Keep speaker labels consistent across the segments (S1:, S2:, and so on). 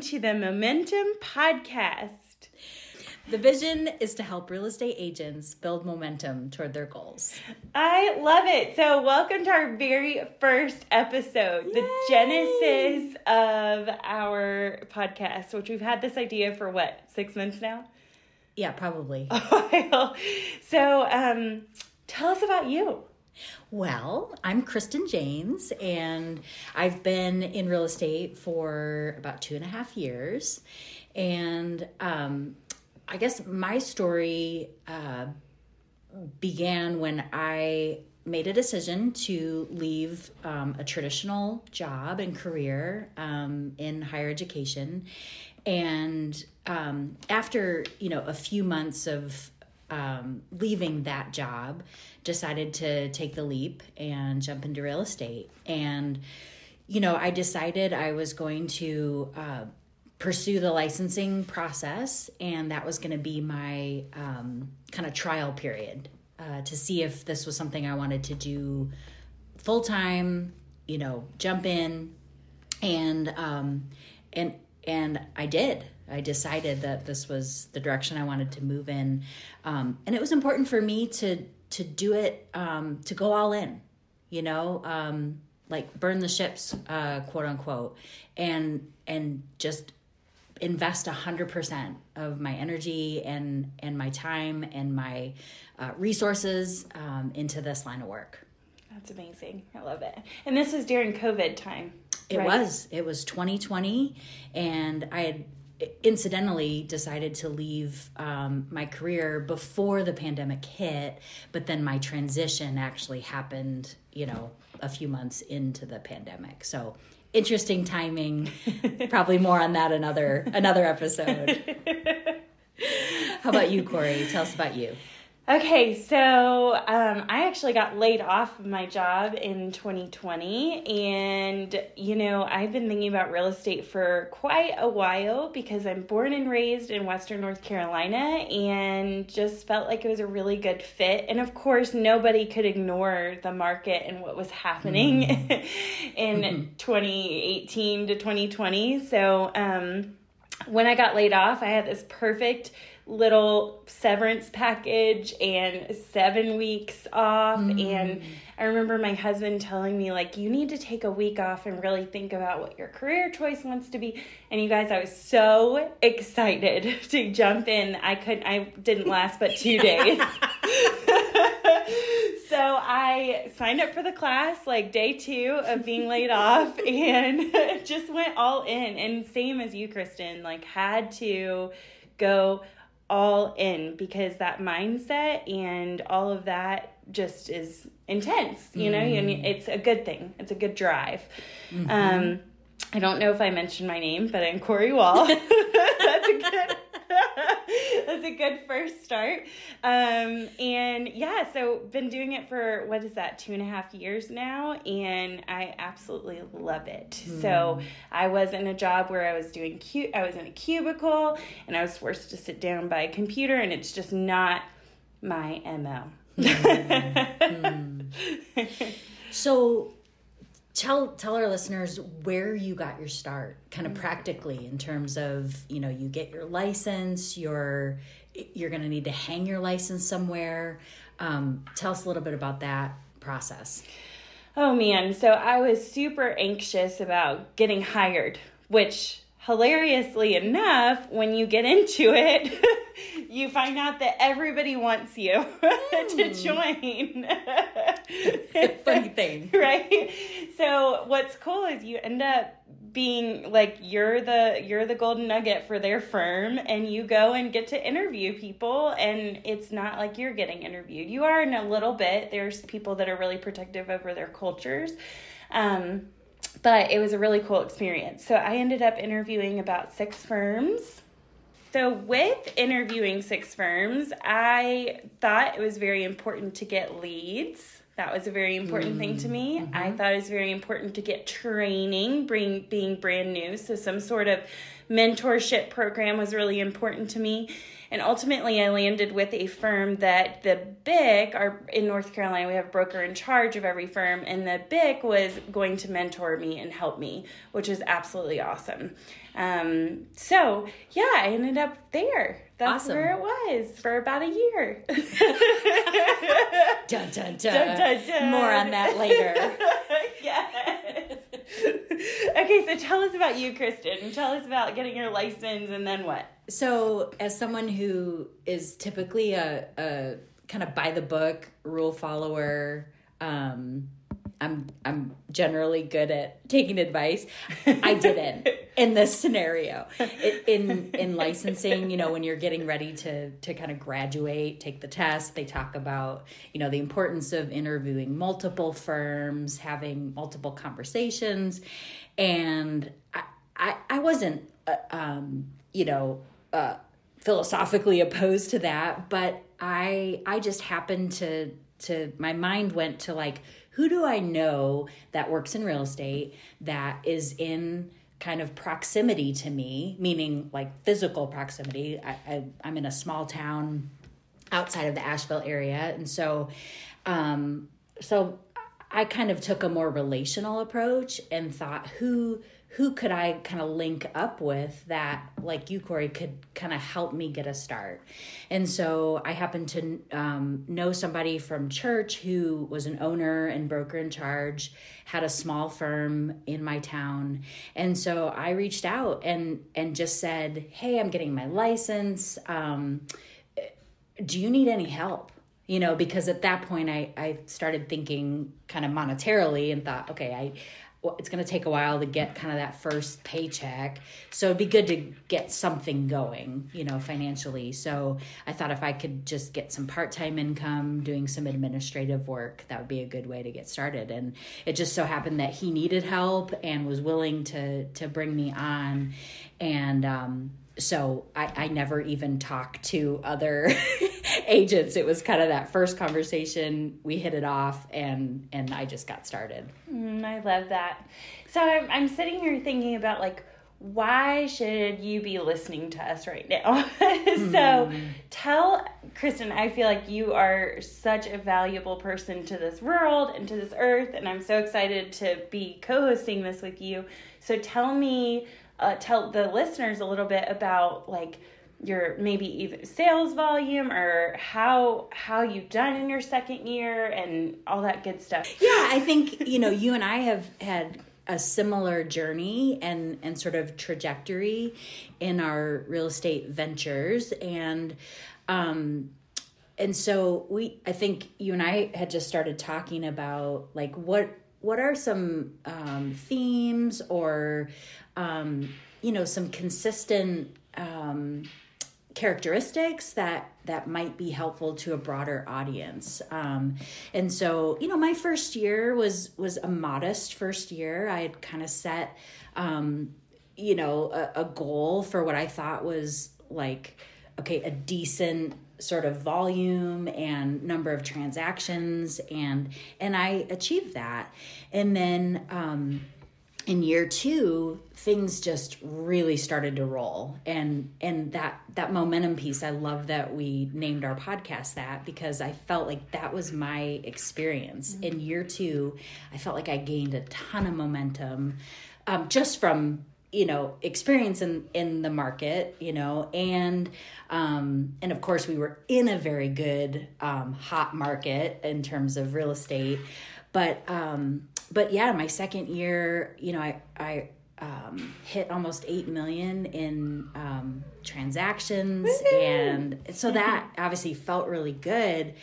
S1: welcome to the Momentum Podcast.
S2: The vision is to help real estate agents build momentum toward their goals.
S1: I love it. So, welcome to our very first episode, Yay! the genesis of our podcast, which we've had this idea for what, six months now?
S2: Yeah, probably.
S1: so, um, tell us about you.
S2: Well, I'm Kristen James, and I've been in real estate for about two and a half years. And um, I guess my story uh, began when I made a decision to leave um, a traditional job and career um, in higher education. And um, after, you know, a few months of um, leaving that job, decided to take the leap and jump into real estate. And, you know, I decided I was going to uh, pursue the licensing process, and that was going to be my um, kind of trial period uh, to see if this was something I wanted to do full time. You know, jump in, and um, and and I did. I decided that this was the direction I wanted to move in, um, and it was important for me to to do it um, to go all in. You know, um, like burn the ships, uh, quote unquote, and and just invest 100% of my energy and and my time and my uh, resources um, into this line of work
S1: that's amazing i love it and this was during covid time
S2: it right? was it was 2020 and i had incidentally decided to leave um, my career before the pandemic hit but then my transition actually happened you know a few months into the pandemic so interesting timing. Probably more on that another another episode. How about you, Corey? Tell us about you.
S1: Okay, so um, I actually got laid off of my job in 2020. And, you know, I've been thinking about real estate for quite a while because I'm born and raised in Western North Carolina and just felt like it was a really good fit. And of course, nobody could ignore the market and what was happening mm. in mm-hmm. 2018 to 2020. So, um, when I got laid off, I had this perfect little severance package and seven weeks off. Mm. And I remember my husband telling me, like, you need to take a week off and really think about what your career choice wants to be. And you guys, I was so excited to jump in. I couldn't, I didn't last but two days. so I signed up for the class like day two of being laid off and just went all in. And same as you, Kristen, like, had to go all in because that mindset and all of that just is intense you know mm. and it's a good thing it's a good drive mm-hmm. um i don't know if i mentioned my name but i'm corey wall that's a good that's a good first start. Um, and yeah, so been doing it for what is that, two and a half years now, and I absolutely love it. Mm. So I was in a job where I was doing cute. I was in a cubicle, and I was forced to sit down by a computer, and it's just not my mo.
S2: mm. So tell tell our listeners where you got your start kind of mm. practically in terms of you know you get your license you're you're going to need to hang your license somewhere. Um, tell us a little bit about that process.
S1: Oh man. So i was super anxious about getting hired which hilariously enough when you get into it you find out that everybody wants you mm. to hmm. join.
S2: Funny thing.
S1: Right? So what's cool is you end up being like you're the you're the golden nugget for their firm and you go and get to interview people and it's not like you're getting interviewed. You are in a little bit. There's people that are really protective over their cultures. Um but it was a really cool experience. So I ended up interviewing about six firms so, with interviewing six firms, I thought it was very important to get leads. That was a very important mm thing to me. Mm-hmm. I thought it was very important to get training, bring being brand new. So, some sort of mentorship program was really important to me. And ultimately, I landed with a firm that the BIC, our in North Carolina, we have a broker in charge of every firm, and the BIC was going to mentor me and help me, which is absolutely awesome. Um, so yeah, I ended up there. That's
S2: Awesome.
S1: where it was for about a year.
S2: Dun, dun, dun.
S1: Dun, dun, dun.
S2: More on that later.
S1: yes. Okay, so tell us about you, Kristen. Tell us about getting your license and then what?
S2: So, as someone who is typically a, a kind of by the book rule follower, um, I'm I'm generally good at taking advice. I didn't in this scenario. It, in in licensing, you know, when you're getting ready to to kind of graduate, take the test, they talk about you know the importance of interviewing multiple firms, having multiple conversations, and I I, I wasn't uh, um, you know uh, philosophically opposed to that, but I I just happened to to my mind went to like who do I know that works in real estate that is in kind of proximity to me, meaning like physical proximity. I, I I'm in a small town outside of the Asheville area, and so um, so I kind of took a more relational approach and thought who who could I kind of link up with that, like you, Corey, could kind of help me get a start. And so I happened to um, know somebody from church who was an owner and broker in charge, had a small firm in my town. And so I reached out and and just said, "Hey, I'm getting my license. Um, do you need any help?" you know because at that point i i started thinking kind of monetarily and thought okay i it's going to take a while to get kind of that first paycheck. So it'd be good to get something going you know financially. So i thought if i could just get some part-time income doing some administrative work that would be a good way to get started. And it just so happened that he needed help and was willing to to bring me on. And um so I, I never even talked to other agents. It was kind of that first conversation. We hit it off, and and I just got started.
S1: Mm, I love that. So I'm, I'm sitting here thinking about like, why should you be listening to us right now? so tell Kristen, I feel like you are such a valuable person to this world and to this earth, and I'm so excited to be co hosting this with you. So tell me, uh, tell the listeners a little bit about like your maybe even sales volume or how how you've done in your second year and all that good stuff.
S2: Yeah, I think you know you and I have had a similar journey and and sort of trajectory in our real estate ventures and um and so we i think you and i had just started talking about like what what are some um themes or um you know some consistent um characteristics that that might be helpful to a broader audience. Um, and so you know my first year was was a modest first year. I had kind of set um, you know a, a goal for what i thought was like okay a decent sort of volume and number of transactions and and i achieved that. And then um in year two things just really started to roll. And and that that momentum piece i love that we named our podcast that because i felt like that was my experience. In year two i felt like i gained a ton of momentum um, just from you know experience in in the market you know and um and of course we were in a very good um hot market in terms of real estate. But um but yeah my second year you know i i um, hit almost 8 million in um, transactions and so that obviously felt really good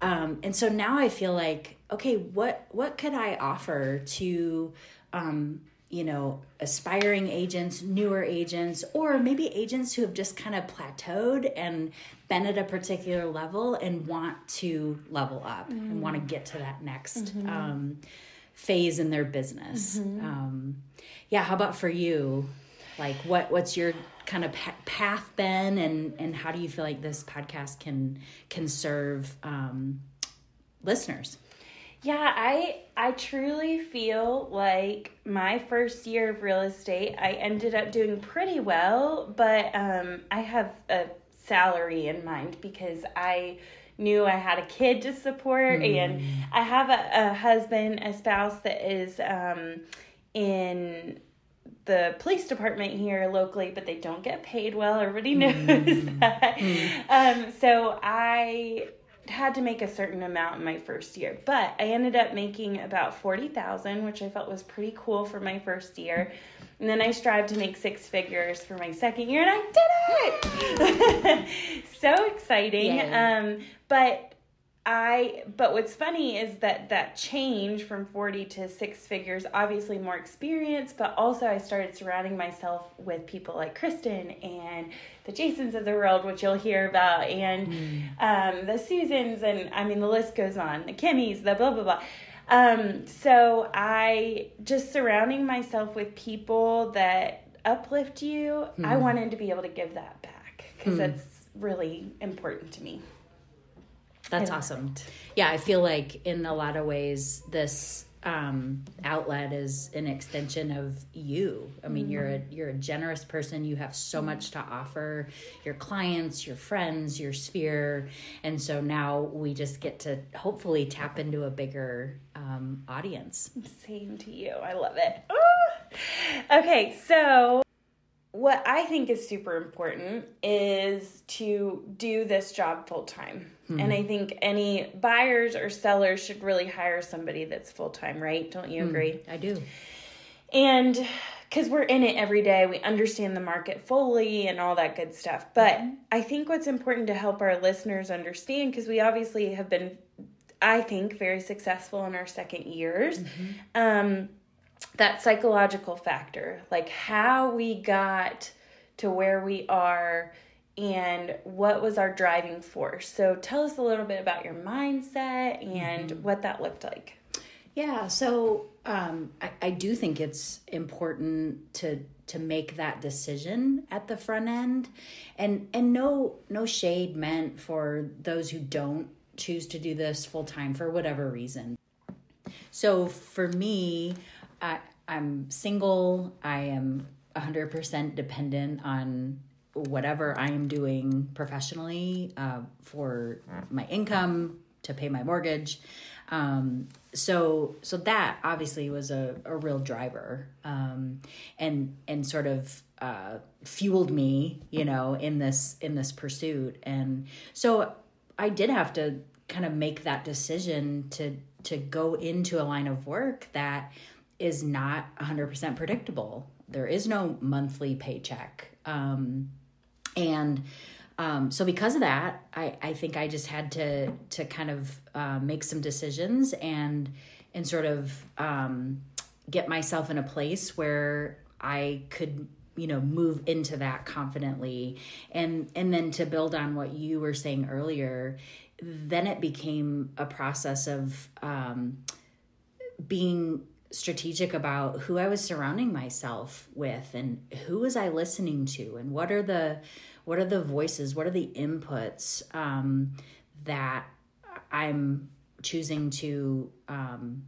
S2: um, and so now i feel like okay what what could i offer to um, you know aspiring agents newer agents or maybe agents who have just kind of plateaued and been at a particular level and want to level up mm. and want to get to that next mm-hmm. um, phase in their business. Mm-hmm. um, yeah how about for you? Like what what's your kind of path been and and how do you feel like this podcast can can serve um, listeners?
S1: Yeah, I I truly feel like my first year of real estate, I ended up doing pretty well, but um, I have a salary in mind because I knew I had a kid to support
S2: Mm.
S1: and I have a, a husband, a spouse that is um, in the police department here locally, but they don't get paid well. Everybody knows
S2: Mm.
S1: that. Um, so I had to make a certain amount in my first year, but I ended up making about forty thousand, which I felt was pretty cool for my first year. And then I strived to make six figures for my second year, and I did it! so exciting. Um, but I but what's funny is that that change from 40 to six figures obviously more experience but also I started surrounding myself with people like Kristen and the Jasons of the world which you'll hear about and um, the Susans and I mean the list goes on the Kimmys the blah blah blah. Um, so I just surrounding myself with people that uplift you I wanted to be able to give that back because that's really important to me
S2: That's
S1: I
S2: awesome. Yeah, I feel like in a lot of ways this um, outlet is an extension of you. I mean, you're a you're a generous person. You have so much to offer your clients, your friends, your sphere, and so now we just get to hopefully tap into a bigger um, audience.
S1: Same to you. I love it. Ah. Okay, so what I think is super important is to do this job full time. Hmm. And I think any buyers or sellers should really hire somebody that's full time, right? Don't you hmm. agree?
S2: I do.
S1: And because we're in it every day, we understand the market fully and all that good stuff. But mm-hmm. I think what's important to help our listeners understand, because we obviously have been, I think, very successful in our second years, mm-hmm. um, that psychological factor, like how we got to where we are and what was our driving force. So tell us a little bit about your mindset and what that looked like.
S2: Yeah, so um, I, I do think it's important to to make that decision at the front end, and and no no shade meant for those who don't choose to do this full time for whatever reason. So for me, I, I'm single. I am 100% dependent on whatever I am doing professionally uh, for my income to pay my mortgage. Um, so so that obviously was a, a real driver um, and and sort of uh, fueled me, you know, in this in this pursuit. And so I did have to kind of make that decision to to go into a line of work that is not 100% predictable. There is no monthly paycheck. Um, and um, so because of that, I, I think I just had to to kind of uh, make some decisions and and sort of um, get myself in a place where I could you know move into that confidently and and then to build on what you were saying earlier then it became a process of um, being strategic about who I was surrounding myself with and who was I listening to and what are the what are the voices what are the inputs um, that I'm choosing to um,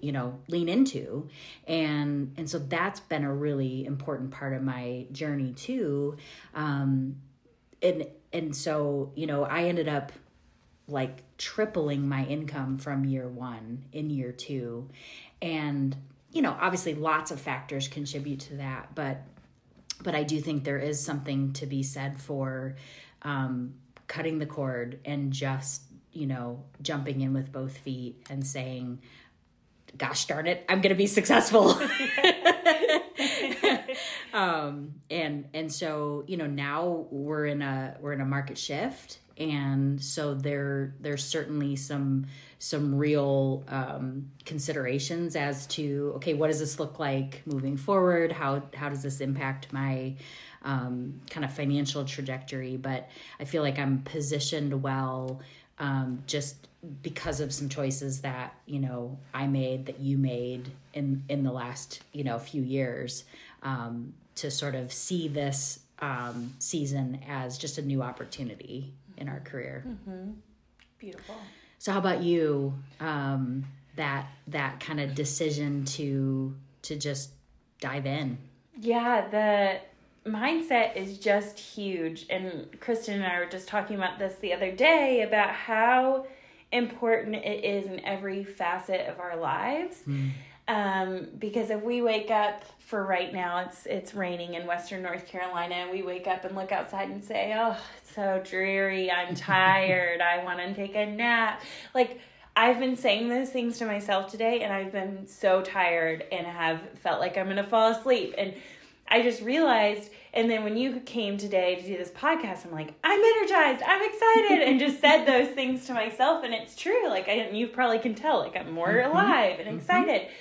S2: you know lean into and and so that's been a really important part of my journey too um, and and so you know I ended up like tripling my income from year one in year two. And, you know, obviously lots of factors contribute to that, but but I do think there is something to be said for um, cutting the cord and just, you know, jumping in with both feet and saying, gosh darn it, I'm gonna be successful. um and and so you know now we're in a we're in a market shift and so there there's certainly some some real um, considerations as to okay what does this look like moving forward? How how does this impact my um, kind of financial trajectory? But i feel like i'm positioned well um, just because of some choices that you know i made that you made in in the last you know few years um, to sort of see this um, season as just a new opportunity in our career.
S1: Beautiful.
S2: So how about you? Um, that that kind of decision to to just dive in.
S1: Yeah, the mindset is just huge. And Kristen and I were just talking about this the other day about how important it is in every facet of our lives. Mm. Um, because if we wake up for right now, it's it's raining in Western North Carolina, and we wake up and look outside and say, "Oh, it's so dreary. I'm tired. I want to take a nap." Like I've been saying those things to myself today, and I've been so tired and have felt like I'm gonna fall asleep. And I just realized, and then when you came today to do this podcast, I'm like, I'm energized, I'm excited, and just said those things to myself. And it's true. Like, I, you probably can tell, like, I'm more mm-hmm. alive and mm-hmm. excited. Mm-hmm.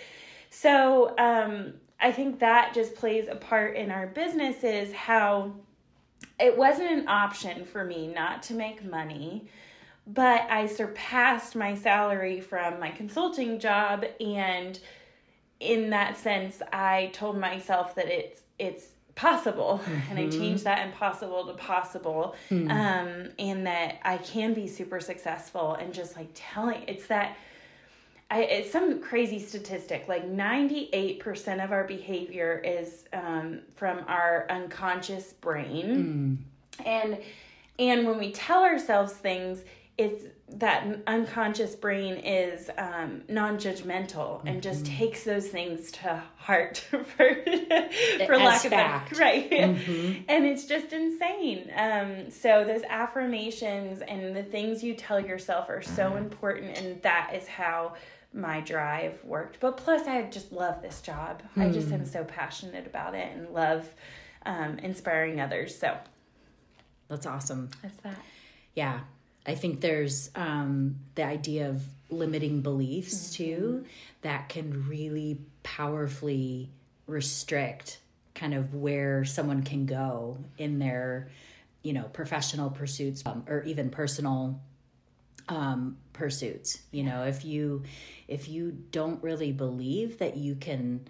S1: So, um, I think that just plays a part in our businesses how it wasn't an option for me not to make money but I surpassed my salary from my consulting job and in that sense I told myself that it's it's possible mm-hmm. and I mm-hmm. changed that impossible to possible mm. um and that I can be super successful and just like telling it's that I, it's some crazy statistic like 98% of our behavior is um, from our unconscious brain mm. and and when we tell ourselves things it's that unconscious brain is um, non-judgmental and mm-hmm. just takes those things to heart for, for lack of fact. Right mm-hmm. and it's just insane um, so those affirmations and the things you tell yourself are so mm-hmm. important and that is how my drive worked. But plus i just love this job. I just am mm. so passionate about it and love um, inspiring others. So
S2: that's awesome.
S1: that's that.
S2: Yeah. I think there's um, the idea of limiting beliefs mm-hmm. too that can really powerfully restrict kind of where someone can go in their you know professional pursuits um, or even personal um, pursuits. You know if you if you don't really believe that you can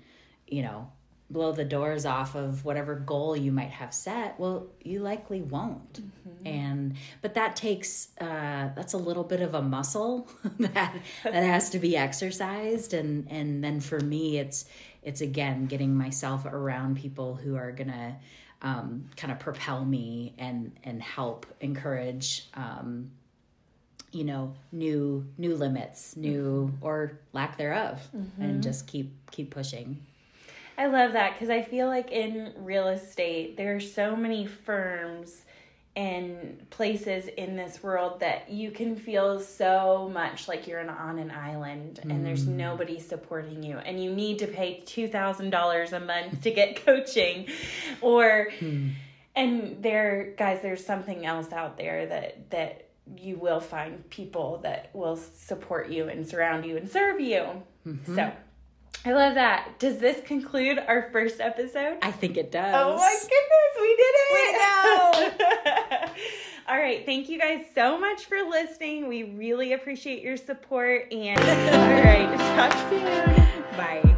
S2: you know blow the doors off of whatever goal you might have set well you likely won't. Mm-hmm. and but that takes uh that's a little bit of a muscle that that has to be exercised. And and then for me it's it's again getting myself around people who are gonna um, kind of propel me and and help encourage um, you know new new limits new mm-hmm. or lack thereof mm-hmm. and just keep keep pushing
S1: I love that because I feel like in real estate, there are so many firms and places in this world that you can feel so much like you're on an island and mm. there's nobody supporting you and you need to pay $2000 a month to get coaching or mm. and there guys there's something else out there that that you will find people that will support you and surround you and serve you mm-hmm. so I love that. Does this conclude our first episode?
S2: I think it does.
S1: Oh my goodness, we did it! We know. All right, thank you guys so much for listening. We really appreciate your support and all right, talk soon.